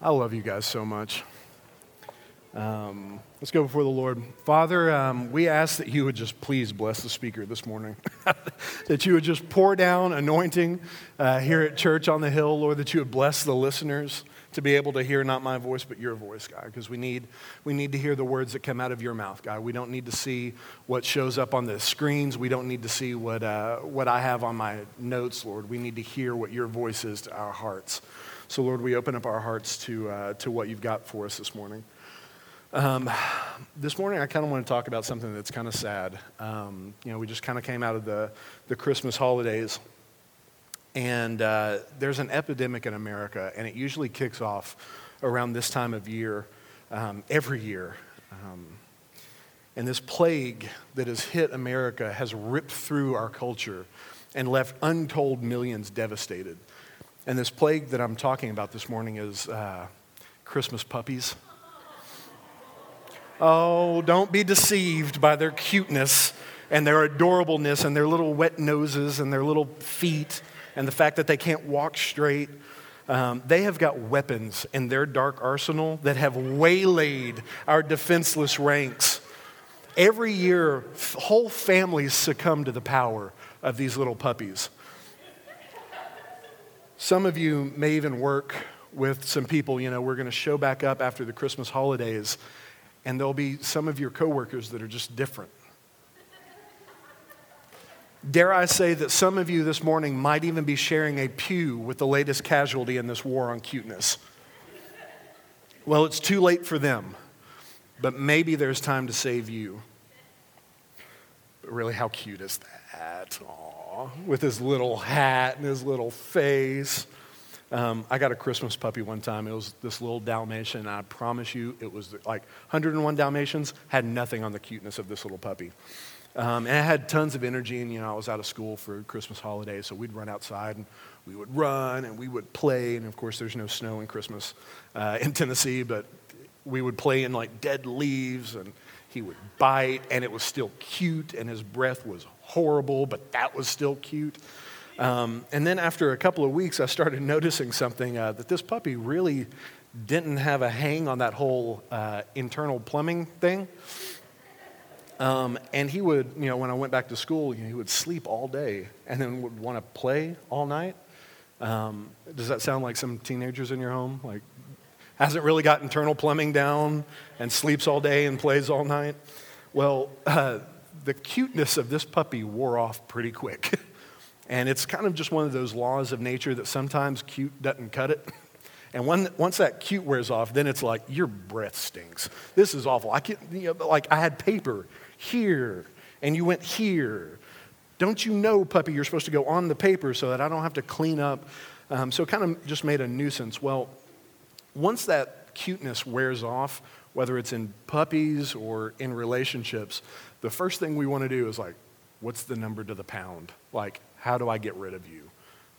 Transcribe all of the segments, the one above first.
I love you guys so much. Um, let's go before the Lord. Father, um, we ask that you would just please bless the speaker this morning. that you would just pour down anointing uh, here at Church on the Hill, Lord, that you would bless the listeners to be able to hear not my voice, but your voice, God, because we need, we need to hear the words that come out of your mouth, God. We don't need to see what shows up on the screens. We don't need to see what, uh, what I have on my notes, Lord. We need to hear what your voice is to our hearts. So, Lord, we open up our hearts to, uh, to what you've got for us this morning. Um, this morning, I kind of want to talk about something that's kind of sad. Um, you know, we just kind of came out of the, the Christmas holidays, and uh, there's an epidemic in America, and it usually kicks off around this time of year, um, every year. Um, and this plague that has hit America has ripped through our culture and left untold millions devastated. And this plague that I'm talking about this morning is uh, Christmas puppies. Oh, don't be deceived by their cuteness and their adorableness and their little wet noses and their little feet and the fact that they can't walk straight. Um, they have got weapons in their dark arsenal that have waylaid our defenseless ranks. Every year, whole families succumb to the power of these little puppies. Some of you may even work with some people, you know, we're going to show back up after the Christmas holidays, and there'll be some of your coworkers that are just different. Dare I say that some of you this morning might even be sharing a pew with the latest casualty in this war on cuteness. Well, it's too late for them, but maybe there's time to save you. But really, how cute is that? Aww with his little hat and his little face. Um, I got a Christmas puppy one time. It was this little Dalmatian. And I promise you, it was like 101 Dalmatians had nothing on the cuteness of this little puppy. Um, and I had tons of energy, and you know, I was out of school for Christmas holidays, so we'd run outside and we would run and we would play. And of course, there's no snow in Christmas uh, in Tennessee, but we would play in like dead leaves, and he would bite, and it was still cute, and his breath was horrible, but that was still cute. Um, and then after a couple of weeks, I started noticing something uh, that this puppy really didn't have a hang on that whole uh, internal plumbing thing. Um, and he would, you know, when I went back to school, you know, he would sleep all day and then would want to play all night. Um, does that sound like some teenagers in your home? Like, hasn't really got internal plumbing down and sleeps all day and plays all night? Well, uh, the cuteness of this puppy wore off pretty quick. and it's kind of just one of those laws of nature that sometimes cute doesn't cut it. And when, once that cute wears off, then it's like, your breath stinks. This is awful. I can't, you know, like I had paper here, and you went here. Don't you know, puppy, you're supposed to go on the paper so that I don't have to clean up? Um, so it kind of just made a nuisance. Well, once that cuteness wears off, whether it's in puppies or in relationships, the first thing we want to do is like, what's the number to the pound? Like, how do I get rid of you?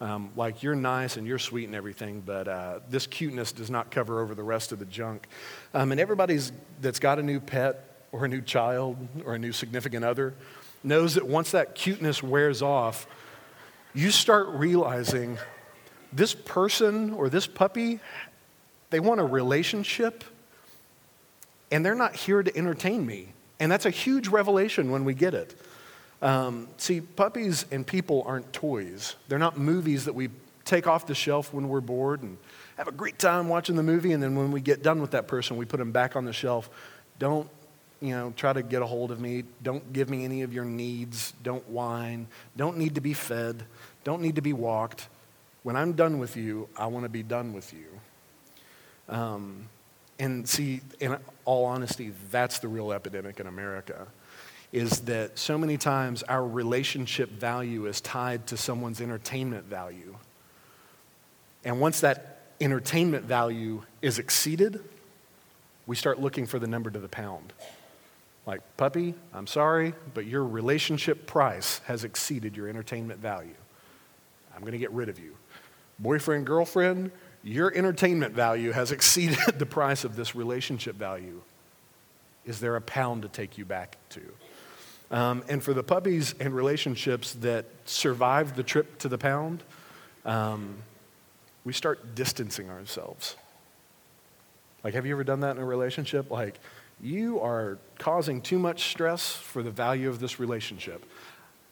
Um, like, you're nice and you're sweet and everything, but uh, this cuteness does not cover over the rest of the junk. Um, and everybody's that's got a new pet or a new child or a new significant other knows that once that cuteness wears off, you start realizing this person or this puppy, they want a relationship and they're not here to entertain me. And that's a huge revelation when we get it. Um, see, puppies and people aren't toys. They're not movies that we take off the shelf when we're bored and have a great time watching the movie, and then when we get done with that person, we put them back on the shelf. Don't, you know, try to get a hold of me. Don't give me any of your needs. Don't whine. Don't need to be fed. Don't need to be walked. When I'm done with you, I want to be done with you. Um, and see, in all honesty, that's the real epidemic in America. Is that so many times our relationship value is tied to someone's entertainment value. And once that entertainment value is exceeded, we start looking for the number to the pound. Like, puppy, I'm sorry, but your relationship price has exceeded your entertainment value. I'm going to get rid of you. Boyfriend, girlfriend, your entertainment value has exceeded the price of this relationship value. Is there a pound to take you back to? Um, and for the puppies and relationships that survive the trip to the pound, um, we start distancing ourselves. Like, have you ever done that in a relationship? Like, you are causing too much stress for the value of this relationship.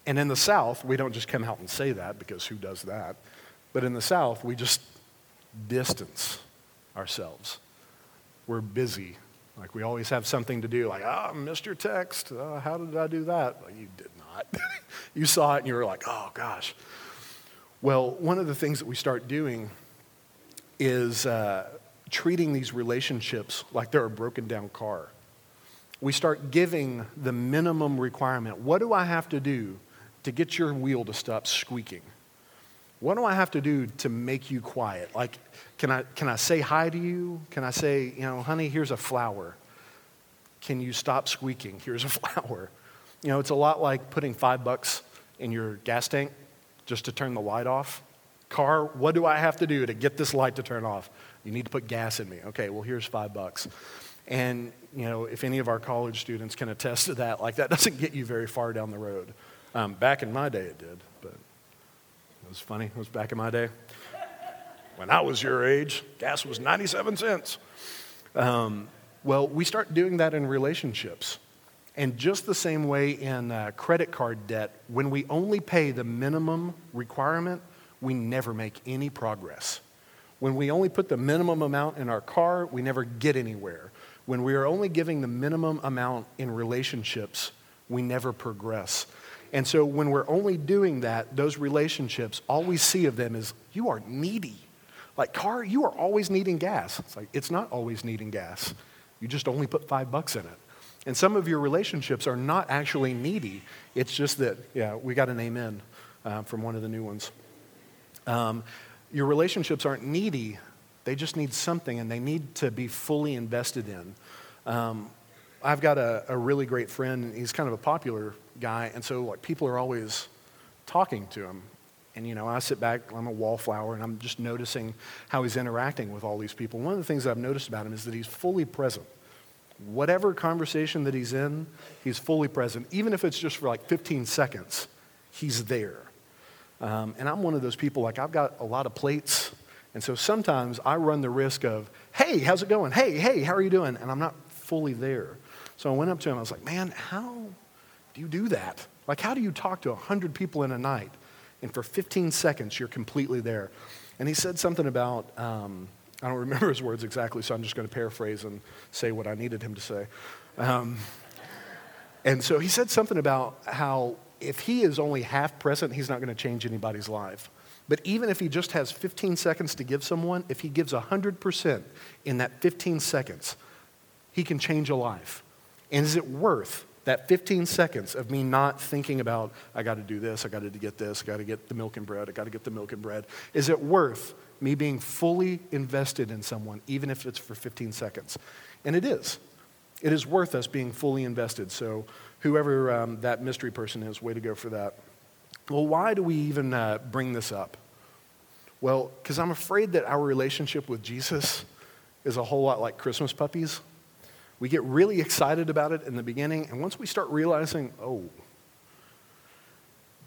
And in the South, we don't just come out and say that because who does that? But in the South, we just distance ourselves. We're busy. Like we always have something to do, like, ah, oh, missed your text. Uh, how did I do that? Well, you did not. you saw it and you were like, oh gosh. Well, one of the things that we start doing is uh, treating these relationships like they're a broken down car. We start giving the minimum requirement. What do I have to do to get your wheel to stop squeaking? What do I have to do to make you quiet? Like, can I, can I say hi to you? Can I say, you know, honey, here's a flower? Can you stop squeaking? Here's a flower. You know, it's a lot like putting five bucks in your gas tank just to turn the light off. Car, what do I have to do to get this light to turn off? You need to put gas in me. Okay, well, here's five bucks. And, you know, if any of our college students can attest to that, like that doesn't get you very far down the road. Um, back in my day, it did, but it was funny. It was back in my day. When I was your age, gas was 97 cents. Um, well, we start doing that in relationships. And just the same way in uh, credit card debt, when we only pay the minimum requirement, we never make any progress. When we only put the minimum amount in our car, we never get anywhere. When we are only giving the minimum amount in relationships, we never progress. And so when we're only doing that, those relationships, all we see of them is, you are needy. Like, car, you are always needing gas. It's like, it's not always needing gas. You just only put five bucks in it. And some of your relationships are not actually needy. It's just that, yeah, we got an amen uh, from one of the new ones. Um, your relationships aren't needy, they just need something and they need to be fully invested in. Um, I've got a, a really great friend, and he's kind of a popular guy, and so like people are always talking to him. And you know, I sit back, I'm a wallflower, and I'm just noticing how he's interacting with all these people. One of the things that I've noticed about him is that he's fully present. Whatever conversation that he's in, he's fully present. Even if it's just for like 15 seconds, he's there. Um, and I'm one of those people, like, I've got a lot of plates. And so sometimes I run the risk of, hey, how's it going? Hey, hey, how are you doing? And I'm not fully there. So I went up to him. I was like, man, how do you do that? Like, how do you talk to 100 people in a night? And for 15 seconds, you're completely there. And he said something about, um, I don't remember his words exactly, so I'm just going to paraphrase and say what I needed him to say. Um, and so he said something about how if he is only half present, he's not going to change anybody's life. But even if he just has 15 seconds to give someone, if he gives 100% in that 15 seconds, he can change a life. And is it worth that 15 seconds of me not thinking about, I got to do this, I got to get this, I got to get the milk and bread, I got to get the milk and bread? Is it worth me being fully invested in someone, even if it's for 15 seconds? And it is. It is worth us being fully invested. So, whoever um, that mystery person is, way to go for that. Well, why do we even uh, bring this up? Well, because I'm afraid that our relationship with Jesus is a whole lot like Christmas puppies. We get really excited about it in the beginning, and once we start realizing, oh,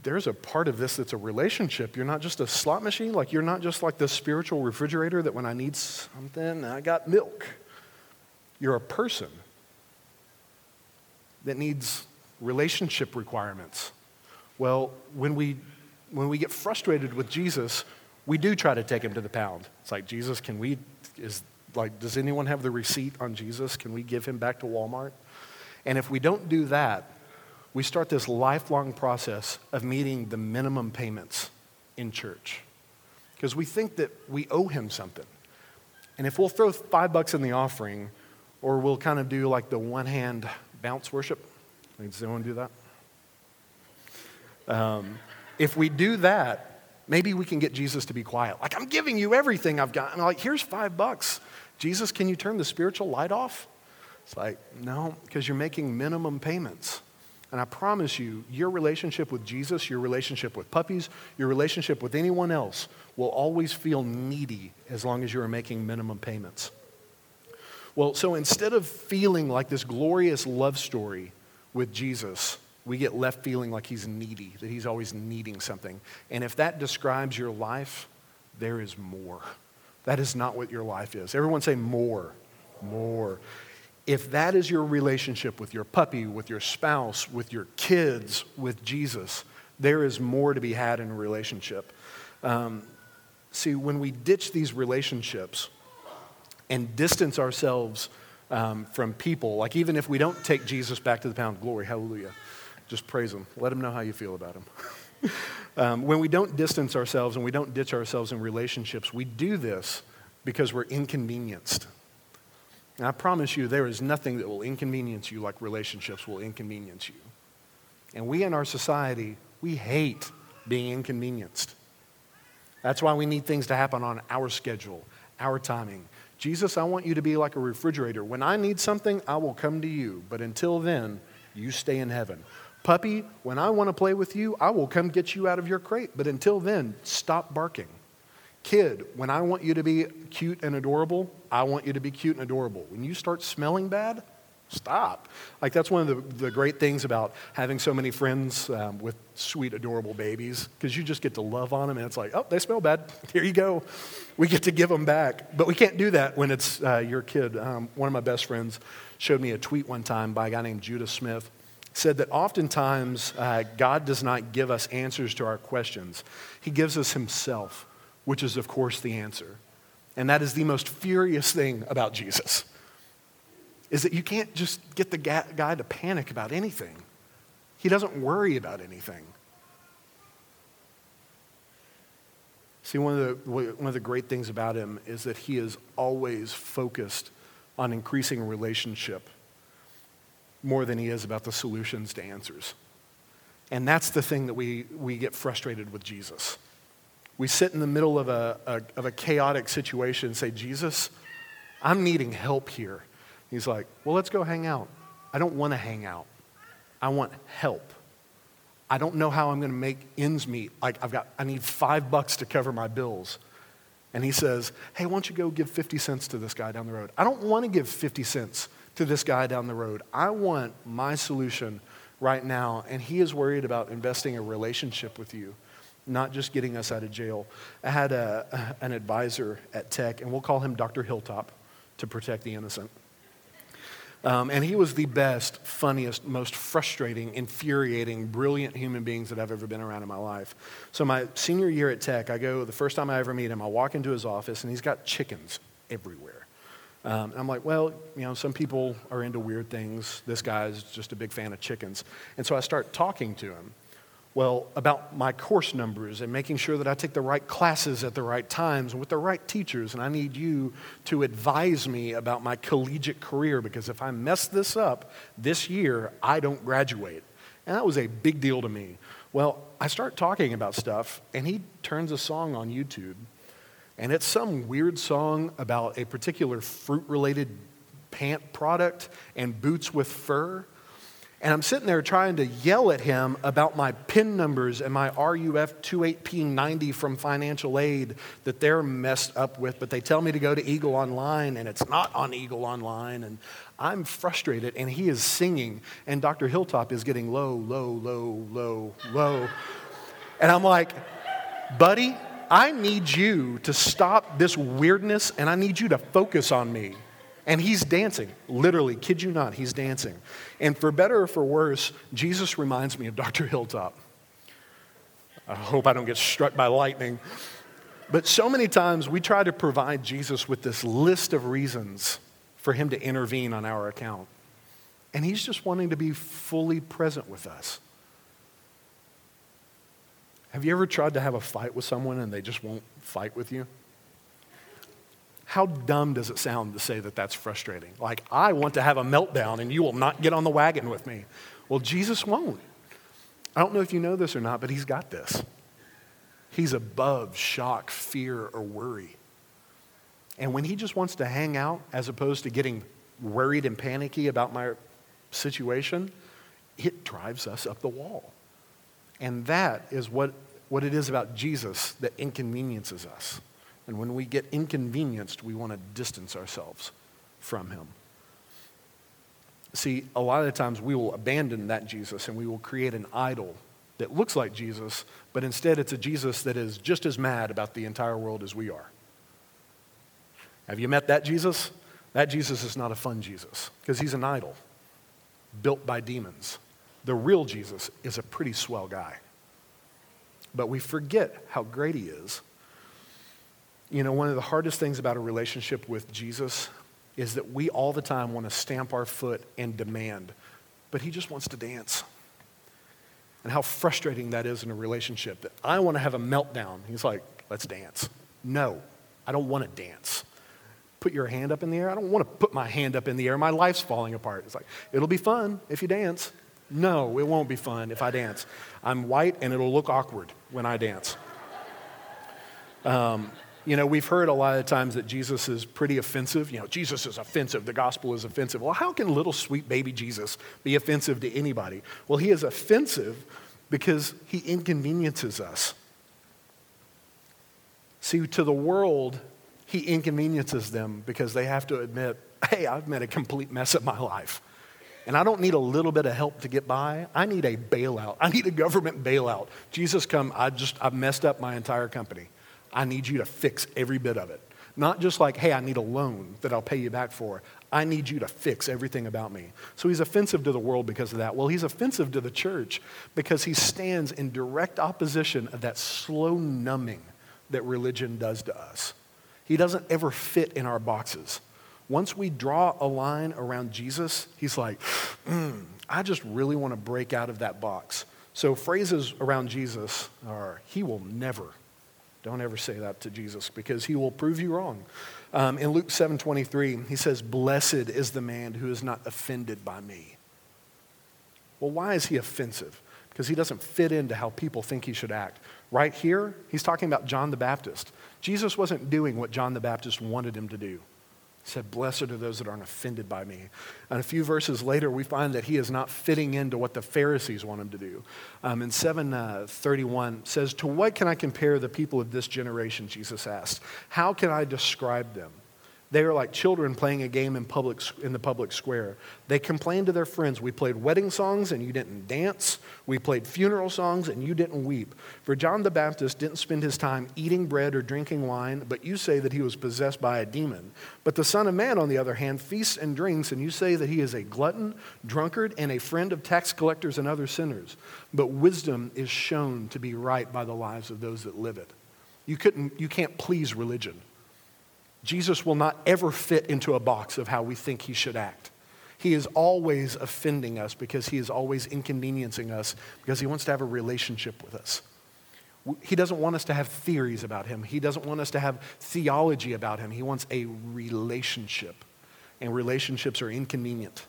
there's a part of this that's a relationship. You're not just a slot machine. Like, you're not just like the spiritual refrigerator that when I need something, I got milk. You're a person that needs relationship requirements. Well, when we, when we get frustrated with Jesus, we do try to take him to the pound. It's like, Jesus, can we, is, like, does anyone have the receipt on Jesus? Can we give him back to Walmart? And if we don't do that, we start this lifelong process of meeting the minimum payments in church. Because we think that we owe him something. And if we'll throw five bucks in the offering, or we'll kind of do like the one hand bounce worship, does anyone do that? Um, if we do that, maybe we can get Jesus to be quiet. Like, I'm giving you everything I've got. And I'm like, here's five bucks. Jesus, can you turn the spiritual light off? It's like, no, because you're making minimum payments. And I promise you, your relationship with Jesus, your relationship with puppies, your relationship with anyone else will always feel needy as long as you are making minimum payments. Well, so instead of feeling like this glorious love story with Jesus, we get left feeling like he's needy, that he's always needing something. And if that describes your life, there is more. That is not what your life is. Everyone say more. More. If that is your relationship with your puppy, with your spouse, with your kids, with Jesus, there is more to be had in a relationship. Um, see, when we ditch these relationships and distance ourselves um, from people, like even if we don't take Jesus back to the pound of glory, hallelujah, just praise him. Let him know how you feel about him. um, when we don't distance ourselves and we don't ditch ourselves in relationships, we do this because we're inconvenienced. And I promise you, there is nothing that will inconvenience you like relationships will inconvenience you. And we in our society, we hate being inconvenienced. That's why we need things to happen on our schedule, our timing. Jesus, I want you to be like a refrigerator. When I need something, I will come to you. But until then, you stay in heaven. Puppy, when I want to play with you, I will come get you out of your crate. But until then, stop barking. Kid, when I want you to be cute and adorable, I want you to be cute and adorable. When you start smelling bad, stop. Like, that's one of the, the great things about having so many friends um, with sweet, adorable babies, because you just get to love on them, and it's like, oh, they smell bad. Here you go. We get to give them back. But we can't do that when it's uh, your kid. Um, one of my best friends showed me a tweet one time by a guy named Judah Smith. Said that oftentimes uh, God does not give us answers to our questions, He gives us Himself which is, of course, the answer. And that is the most furious thing about Jesus, is that you can't just get the guy to panic about anything. He doesn't worry about anything. See, one of, the, one of the great things about him is that he is always focused on increasing relationship more than he is about the solutions to answers. And that's the thing that we, we get frustrated with Jesus we sit in the middle of a, a, of a chaotic situation and say, Jesus, I'm needing help here. He's like, Well, let's go hang out. I don't want to hang out. I want help. I don't know how I'm going to make ends meet. Like, I've got, I need five bucks to cover my bills. And he says, Hey, why don't you go give 50 cents to this guy down the road? I don't want to give 50 cents to this guy down the road. I want my solution right now. And he is worried about investing a relationship with you not just getting us out of jail. I had a, an advisor at Tech, and we'll call him Dr. Hilltop to protect the innocent. Um, and he was the best, funniest, most frustrating, infuriating, brilliant human beings that I've ever been around in my life. So, my senior year at Tech, I go, the first time I ever meet him, I walk into his office, and he's got chickens everywhere. Um, and I'm like, well, you know, some people are into weird things. This guy's just a big fan of chickens. And so I start talking to him well, about my course numbers and making sure that I take the right classes at the right times with the right teachers. And I need you to advise me about my collegiate career because if I mess this up this year, I don't graduate. And that was a big deal to me. Well, I start talking about stuff, and he turns a song on YouTube. And it's some weird song about a particular fruit related pant product and boots with fur. And I'm sitting there trying to yell at him about my PIN numbers and my RUF 28P90 from financial aid that they're messed up with. But they tell me to go to Eagle Online, and it's not on Eagle Online. And I'm frustrated, and he is singing, and Dr. Hilltop is getting low, low, low, low, low. And I'm like, buddy, I need you to stop this weirdness, and I need you to focus on me. And he's dancing, literally, kid you not, he's dancing. And for better or for worse, Jesus reminds me of Dr. Hilltop. I hope I don't get struck by lightning. But so many times we try to provide Jesus with this list of reasons for him to intervene on our account. And he's just wanting to be fully present with us. Have you ever tried to have a fight with someone and they just won't fight with you? How dumb does it sound to say that that's frustrating? Like, I want to have a meltdown and you will not get on the wagon with me. Well, Jesus won't. I don't know if you know this or not, but he's got this. He's above shock, fear, or worry. And when he just wants to hang out as opposed to getting worried and panicky about my situation, it drives us up the wall. And that is what, what it is about Jesus that inconveniences us. And when we get inconvenienced, we want to distance ourselves from him. See, a lot of times we will abandon that Jesus and we will create an idol that looks like Jesus, but instead it's a Jesus that is just as mad about the entire world as we are. Have you met that Jesus? That Jesus is not a fun Jesus because he's an idol built by demons. The real Jesus is a pretty swell guy. But we forget how great he is. You know, one of the hardest things about a relationship with Jesus is that we all the time want to stamp our foot and demand, but he just wants to dance. And how frustrating that is in a relationship that I want to have a meltdown. He's like, let's dance. No, I don't want to dance. Put your hand up in the air. I don't want to put my hand up in the air. My life's falling apart. It's like, it'll be fun if you dance. No, it won't be fun if I dance. I'm white and it'll look awkward when I dance. Um, you know, we've heard a lot of times that Jesus is pretty offensive. You know, Jesus is offensive. The gospel is offensive. Well, how can little sweet baby Jesus be offensive to anybody? Well, he is offensive because he inconveniences us. See, to the world, he inconveniences them because they have to admit, hey, I've made a complete mess of my life. And I don't need a little bit of help to get by. I need a bailout. I need a government bailout. Jesus come, I just I've messed up my entire company. I need you to fix every bit of it. Not just like, hey, I need a loan that I'll pay you back for. I need you to fix everything about me. So he's offensive to the world because of that. Well, he's offensive to the church because he stands in direct opposition of that slow numbing that religion does to us. He doesn't ever fit in our boxes. Once we draw a line around Jesus, he's like, mm, I just really want to break out of that box. So phrases around Jesus are, He will never. Don't ever say that to Jesus because He will prove you wrong. Um, in Luke 7 23, He says, Blessed is the man who is not offended by me. Well, why is He offensive? Because He doesn't fit into how people think He should act. Right here, He's talking about John the Baptist. Jesus wasn't doing what John the Baptist wanted Him to do said, Blessed are those that aren't offended by me. And a few verses later, we find that he is not fitting into what the Pharisees want him to do. Um, in 731 uh, says, To what can I compare the people of this generation? Jesus asked. How can I describe them? They are like children playing a game in, public, in the public square. They complain to their friends, We played wedding songs and you didn't dance. We played funeral songs and you didn't weep. For John the Baptist didn't spend his time eating bread or drinking wine, but you say that he was possessed by a demon. But the Son of Man, on the other hand, feasts and drinks, and you say that he is a glutton, drunkard, and a friend of tax collectors and other sinners. But wisdom is shown to be right by the lives of those that live it. You, couldn't, you can't please religion. Jesus will not ever fit into a box of how we think he should act. He is always offending us because he is always inconveniencing us because he wants to have a relationship with us. He doesn't want us to have theories about him. He doesn't want us to have theology about him. He wants a relationship, and relationships are inconvenient.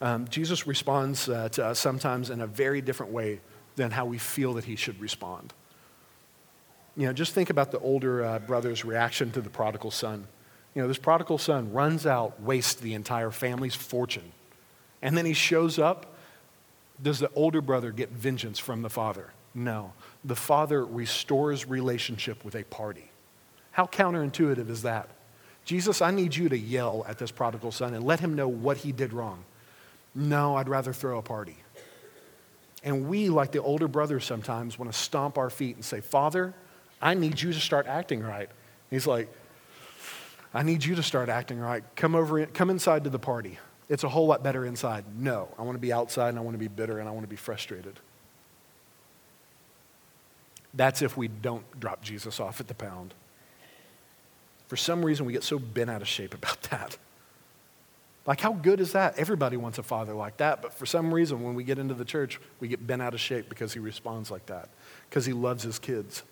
Um, Jesus responds uh, to us sometimes in a very different way than how we feel that he should respond. You know, just think about the older uh, brother's reaction to the prodigal son. You know, this prodigal son runs out, wastes the entire family's fortune. And then he shows up. Does the older brother get vengeance from the father? No. The father restores relationship with a party. How counterintuitive is that? Jesus, I need you to yell at this prodigal son and let him know what he did wrong. No, I'd rather throw a party. And we, like the older brother, sometimes want to stomp our feet and say, Father, I need you to start acting right. He's like, I need you to start acting right. Come over, come inside to the party. It's a whole lot better inside. No, I want to be outside and I want to be bitter and I want to be frustrated. That's if we don't drop Jesus off at the pound. For some reason, we get so bent out of shape about that. Like, how good is that? Everybody wants a father like that, but for some reason, when we get into the church, we get bent out of shape because he responds like that, because he loves his kids.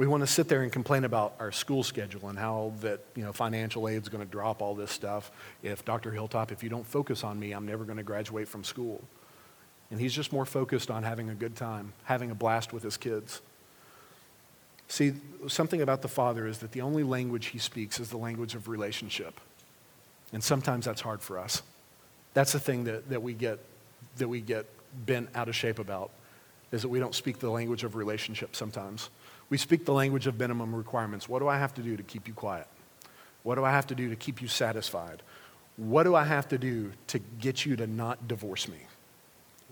We want to sit there and complain about our school schedule and how that, you know, financial aid is going to drop all this stuff. If Dr. Hilltop, if you don't focus on me, I'm never going to graduate from school. And he's just more focused on having a good time, having a blast with his kids. See, something about the Father is that the only language he speaks is the language of relationship. And sometimes that's hard for us. That's the thing that, that, we, get, that we get bent out of shape about, is that we don't speak the language of relationship sometimes. We speak the language of minimum requirements. What do I have to do to keep you quiet? What do I have to do to keep you satisfied? What do I have to do to get you to not divorce me?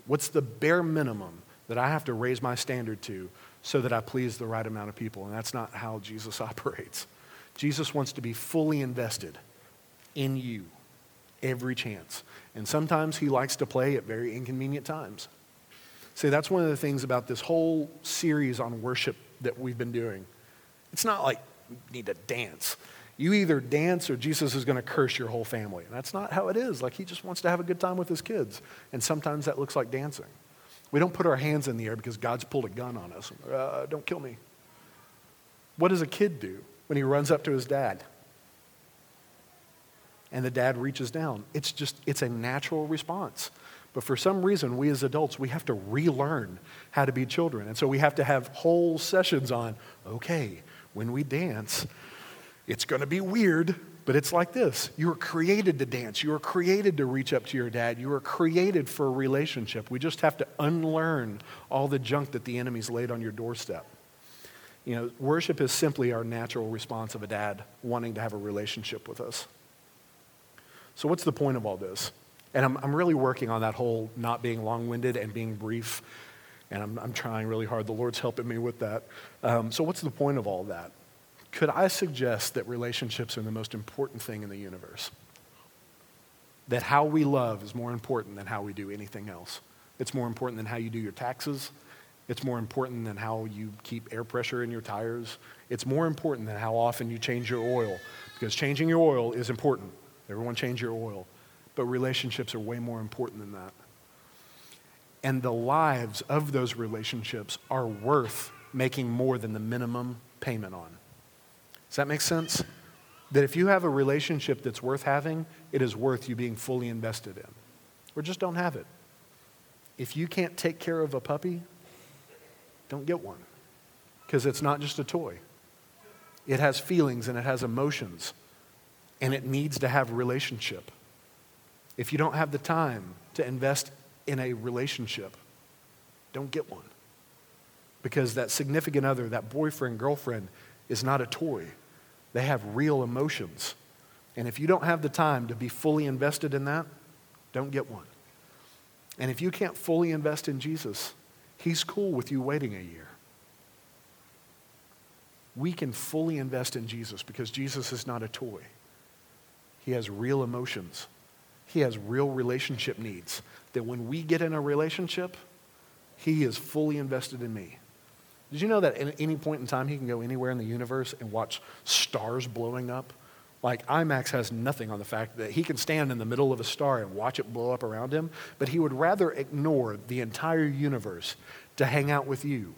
What's the bare minimum that I have to raise my standard to so that I please the right amount of people? And that's not how Jesus operates. Jesus wants to be fully invested in you every chance. And sometimes he likes to play at very inconvenient times. See, that's one of the things about this whole series on worship that we've been doing. It's not like we need to dance. You either dance or Jesus is going to curse your whole family. And that's not how it is. Like, he just wants to have a good time with his kids. And sometimes that looks like dancing. We don't put our hands in the air because God's pulled a gun on us. Uh, don't kill me. What does a kid do when he runs up to his dad? And the dad reaches down. It's just, it's a natural response. But for some reason, we as adults, we have to relearn how to be children. And so we have to have whole sessions on, okay, when we dance, it's going to be weird, but it's like this. You were created to dance. You were created to reach up to your dad. You were created for a relationship. We just have to unlearn all the junk that the enemy's laid on your doorstep. You know, worship is simply our natural response of a dad wanting to have a relationship with us. So, what's the point of all this? And I'm, I'm really working on that whole not being long winded and being brief. And I'm, I'm trying really hard. The Lord's helping me with that. Um, so, what's the point of all that? Could I suggest that relationships are the most important thing in the universe? That how we love is more important than how we do anything else. It's more important than how you do your taxes. It's more important than how you keep air pressure in your tires. It's more important than how often you change your oil, because changing your oil is important. Everyone change your oil. But relationships are way more important than that. And the lives of those relationships are worth making more than the minimum payment on. Does that make sense? That if you have a relationship that's worth having, it is worth you being fully invested in. Or just don't have it. If you can't take care of a puppy, don't get one. Because it's not just a toy, it has feelings and it has emotions, and it needs to have relationship. If you don't have the time to invest in a relationship, don't get one. Because that significant other, that boyfriend, girlfriend, is not a toy. They have real emotions. And if you don't have the time to be fully invested in that, don't get one. And if you can't fully invest in Jesus, He's cool with you waiting a year. We can fully invest in Jesus because Jesus is not a toy. He has real emotions. He has real relationship needs. That when we get in a relationship, He is fully invested in me. Did you know that at any point in time, he can go anywhere in the universe and watch stars blowing up? Like IMAX has nothing on the fact that he can stand in the middle of a star and watch it blow up around him, but he would rather ignore the entire universe to hang out with you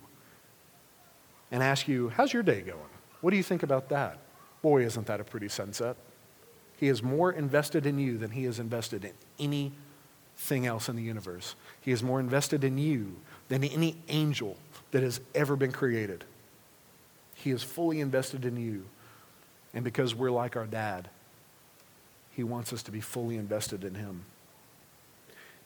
and ask you, How's your day going? What do you think about that? Boy, isn't that a pretty sunset? He is more invested in you than he is invested in anything else in the universe. He is more invested in you than any angel that has ever been created. He is fully invested in you. And because we're like our dad, he wants us to be fully invested in him.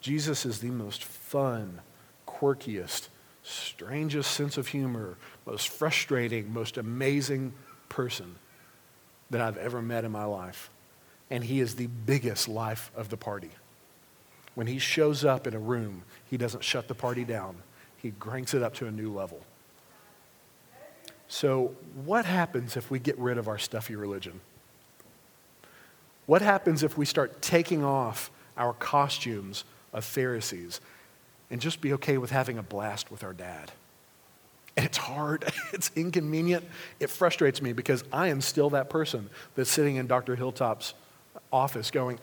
Jesus is the most fun, quirkiest, strangest sense of humor, most frustrating, most amazing person that I've ever met in my life. And he is the biggest life of the party. When he shows up in a room, he doesn't shut the party down he cranks it up to a new level. So, what happens if we get rid of our stuffy religion? What happens if we start taking off our costumes of Pharisees and just be okay with having a blast with our dad? And it's hard, it's inconvenient, it frustrates me because I am still that person that's sitting in Dr. Hilltop's office going,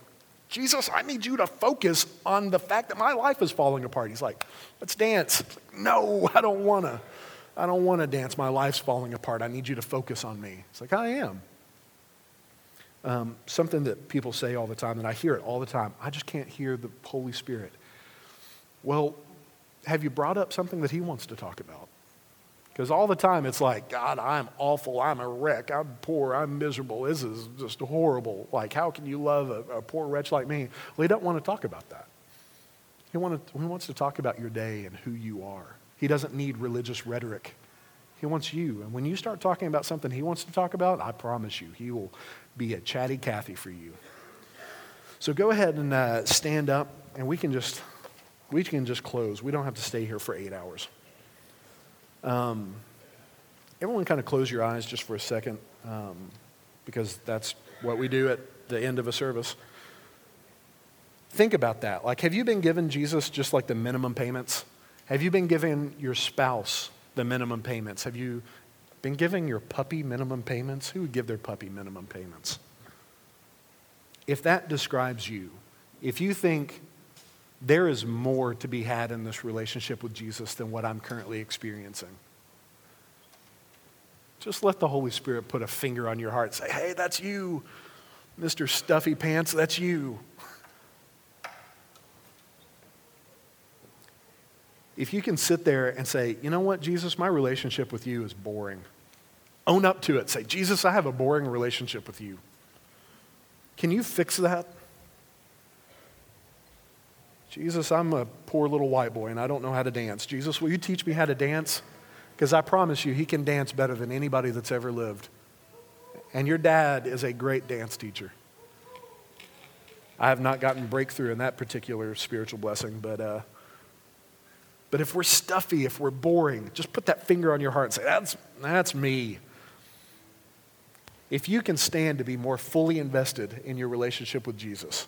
Jesus, I need you to focus on the fact that my life is falling apart. He's like, let's dance. Like, no, I don't want to. I don't want to dance. My life's falling apart. I need you to focus on me. It's like, I am. Um, something that people say all the time, and I hear it all the time I just can't hear the Holy Spirit. Well, have you brought up something that He wants to talk about? Because all the time it's like, God, I'm awful. I'm a wreck. I'm poor. I'm miserable. This is just horrible. Like, how can you love a, a poor wretch like me? Well, he doesn't want to talk about that. He, want to, he wants to talk about your day and who you are. He doesn't need religious rhetoric. He wants you. And when you start talking about something he wants to talk about, I promise you, he will be a chatty Cathy for you. So go ahead and uh, stand up, and we can just we can just close. We don't have to stay here for eight hours. Um, everyone, kind of close your eyes just for a second. Um, because that's what we do at the end of a service. Think about that. Like, have you been given Jesus just like the minimum payments? Have you been giving your spouse the minimum payments? Have you been giving your puppy minimum payments? Who would give their puppy minimum payments? If that describes you, if you think there is more to be had in this relationship with Jesus than what I'm currently experiencing, just let the Holy Spirit put a finger on your heart say, hey, that's you, Mr. Stuffy Pants, that's you. If you can sit there and say, you know what, Jesus, my relationship with you is boring. Own up to it. Say, Jesus, I have a boring relationship with you. Can you fix that? Jesus, I'm a poor little white boy and I don't know how to dance. Jesus, will you teach me how to dance? Because I promise you, he can dance better than anybody that's ever lived. And your dad is a great dance teacher. I have not gotten breakthrough in that particular spiritual blessing, but, uh, but if we're stuffy, if we're boring, just put that finger on your heart and say, that's, that's me. If you can stand to be more fully invested in your relationship with Jesus,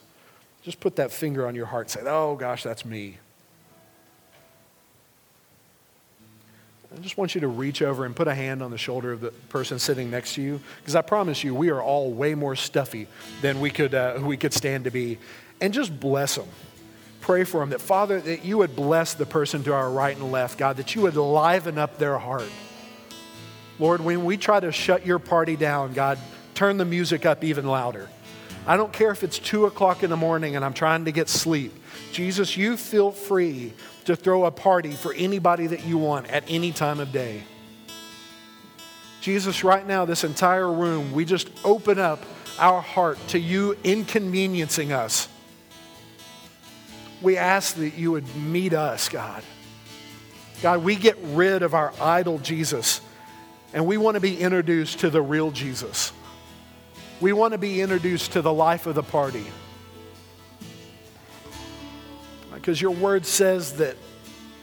just put that finger on your heart and say, oh gosh, that's me. I just want you to reach over and put a hand on the shoulder of the person sitting next to you, because I promise you, we are all way more stuffy than we could, uh, we could stand to be. And just bless them. Pray for them that, Father, that you would bless the person to our right and left, God, that you would liven up their heart. Lord, when we try to shut your party down, God, turn the music up even louder. I don't care if it's two o'clock in the morning and I'm trying to get sleep. Jesus, you feel free to throw a party for anybody that you want at any time of day. Jesus, right now, this entire room, we just open up our heart to you inconveniencing us. We ask that you would meet us, God. God, we get rid of our idol Jesus and we want to be introduced to the real Jesus. We want to be introduced to the life of the party. Because your word says that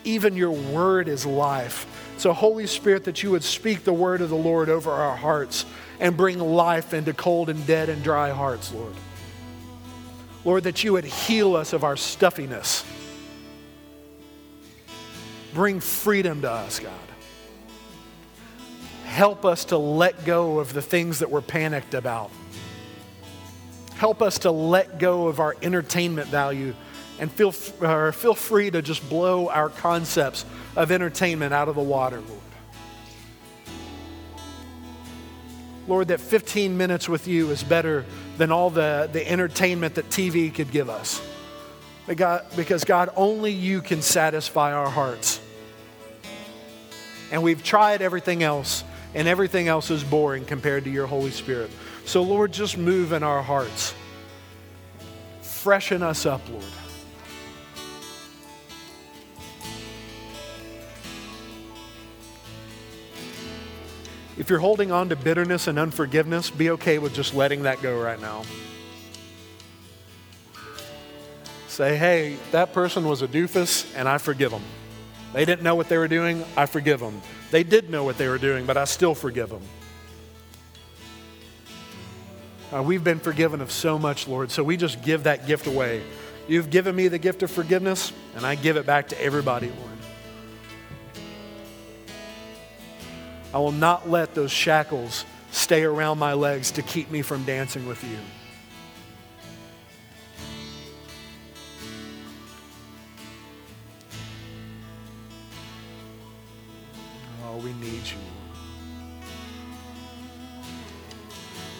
even your word is life. So, Holy Spirit, that you would speak the word of the Lord over our hearts and bring life into cold and dead and dry hearts, Lord. Lord, that you would heal us of our stuffiness. Bring freedom to us, God. Help us to let go of the things that we're panicked about. Help us to let go of our entertainment value and feel, feel free to just blow our concepts of entertainment out of the water, Lord. Lord, that 15 minutes with you is better than all the, the entertainment that TV could give us. God, because, God, only you can satisfy our hearts. And we've tried everything else, and everything else is boring compared to your Holy Spirit. So, Lord, just move in our hearts. Freshen us up, Lord. If you're holding on to bitterness and unforgiveness, be okay with just letting that go right now. Say, hey, that person was a doofus, and I forgive them. They didn't know what they were doing, I forgive them. They did know what they were doing, but I still forgive them. Uh, we've been forgiven of so much, Lord, so we just give that gift away. You've given me the gift of forgiveness, and I give it back to everybody, Lord. I will not let those shackles stay around my legs to keep me from dancing with you. Oh, we need you.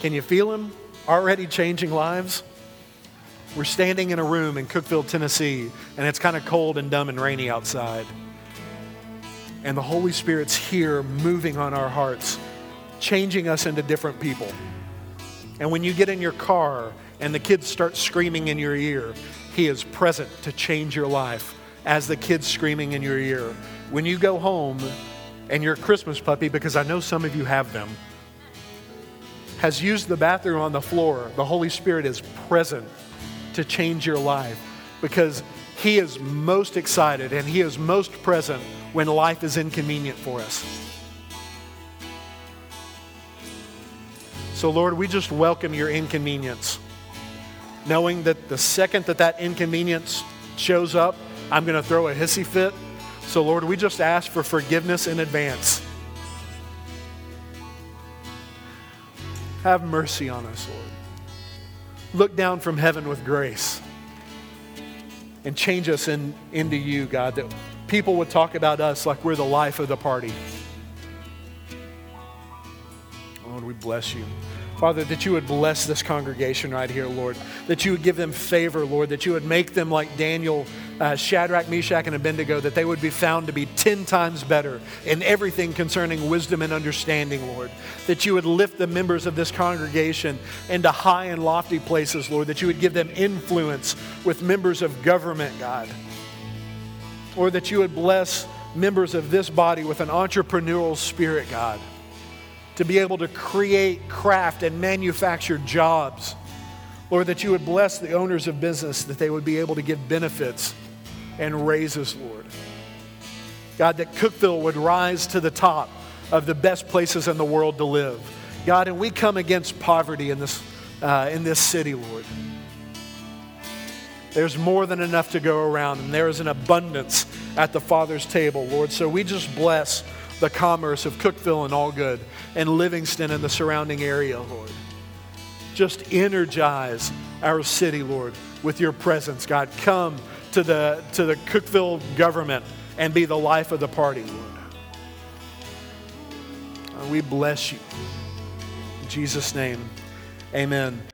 Can you feel Him already changing lives? We're standing in a room in Cookeville, Tennessee, and it's kind of cold and dumb and rainy outside. And the Holy Spirit's here moving on our hearts, changing us into different people. And when you get in your car and the kids start screaming in your ear, He is present to change your life as the kids screaming in your ear. When you go home, and your Christmas puppy, because I know some of you have them, has used the bathroom on the floor, the Holy Spirit is present to change your life because He is most excited and He is most present when life is inconvenient for us. So, Lord, we just welcome your inconvenience, knowing that the second that that inconvenience shows up, I'm going to throw a hissy fit. So, Lord, we just ask for forgiveness in advance. Have mercy on us, Lord. Look down from heaven with grace and change us in, into you, God, that people would talk about us like we're the life of the party. Lord, we bless you. Father, that you would bless this congregation right here, Lord. That you would give them favor, Lord. That you would make them like Daniel, uh, Shadrach, Meshach, and Abednego, that they would be found to be 10 times better in everything concerning wisdom and understanding, Lord. That you would lift the members of this congregation into high and lofty places, Lord. That you would give them influence with members of government, God. Or that you would bless members of this body with an entrepreneurial spirit, God to be able to create, craft, and manufacture jobs. Lord, that you would bless the owners of business, that they would be able to give benefits and raises, Lord. God, that Cookeville would rise to the top of the best places in the world to live. God, and we come against poverty in this, uh, in this city, Lord. There's more than enough to go around, and there is an abundance at the Father's table, Lord. So we just bless the commerce of Cookeville and Algood and Livingston and the surrounding area, Lord. Just energize our city, Lord, with your presence, God. Come to the, to the Cookeville government and be the life of the party, Lord. We bless you. In Jesus' name, amen.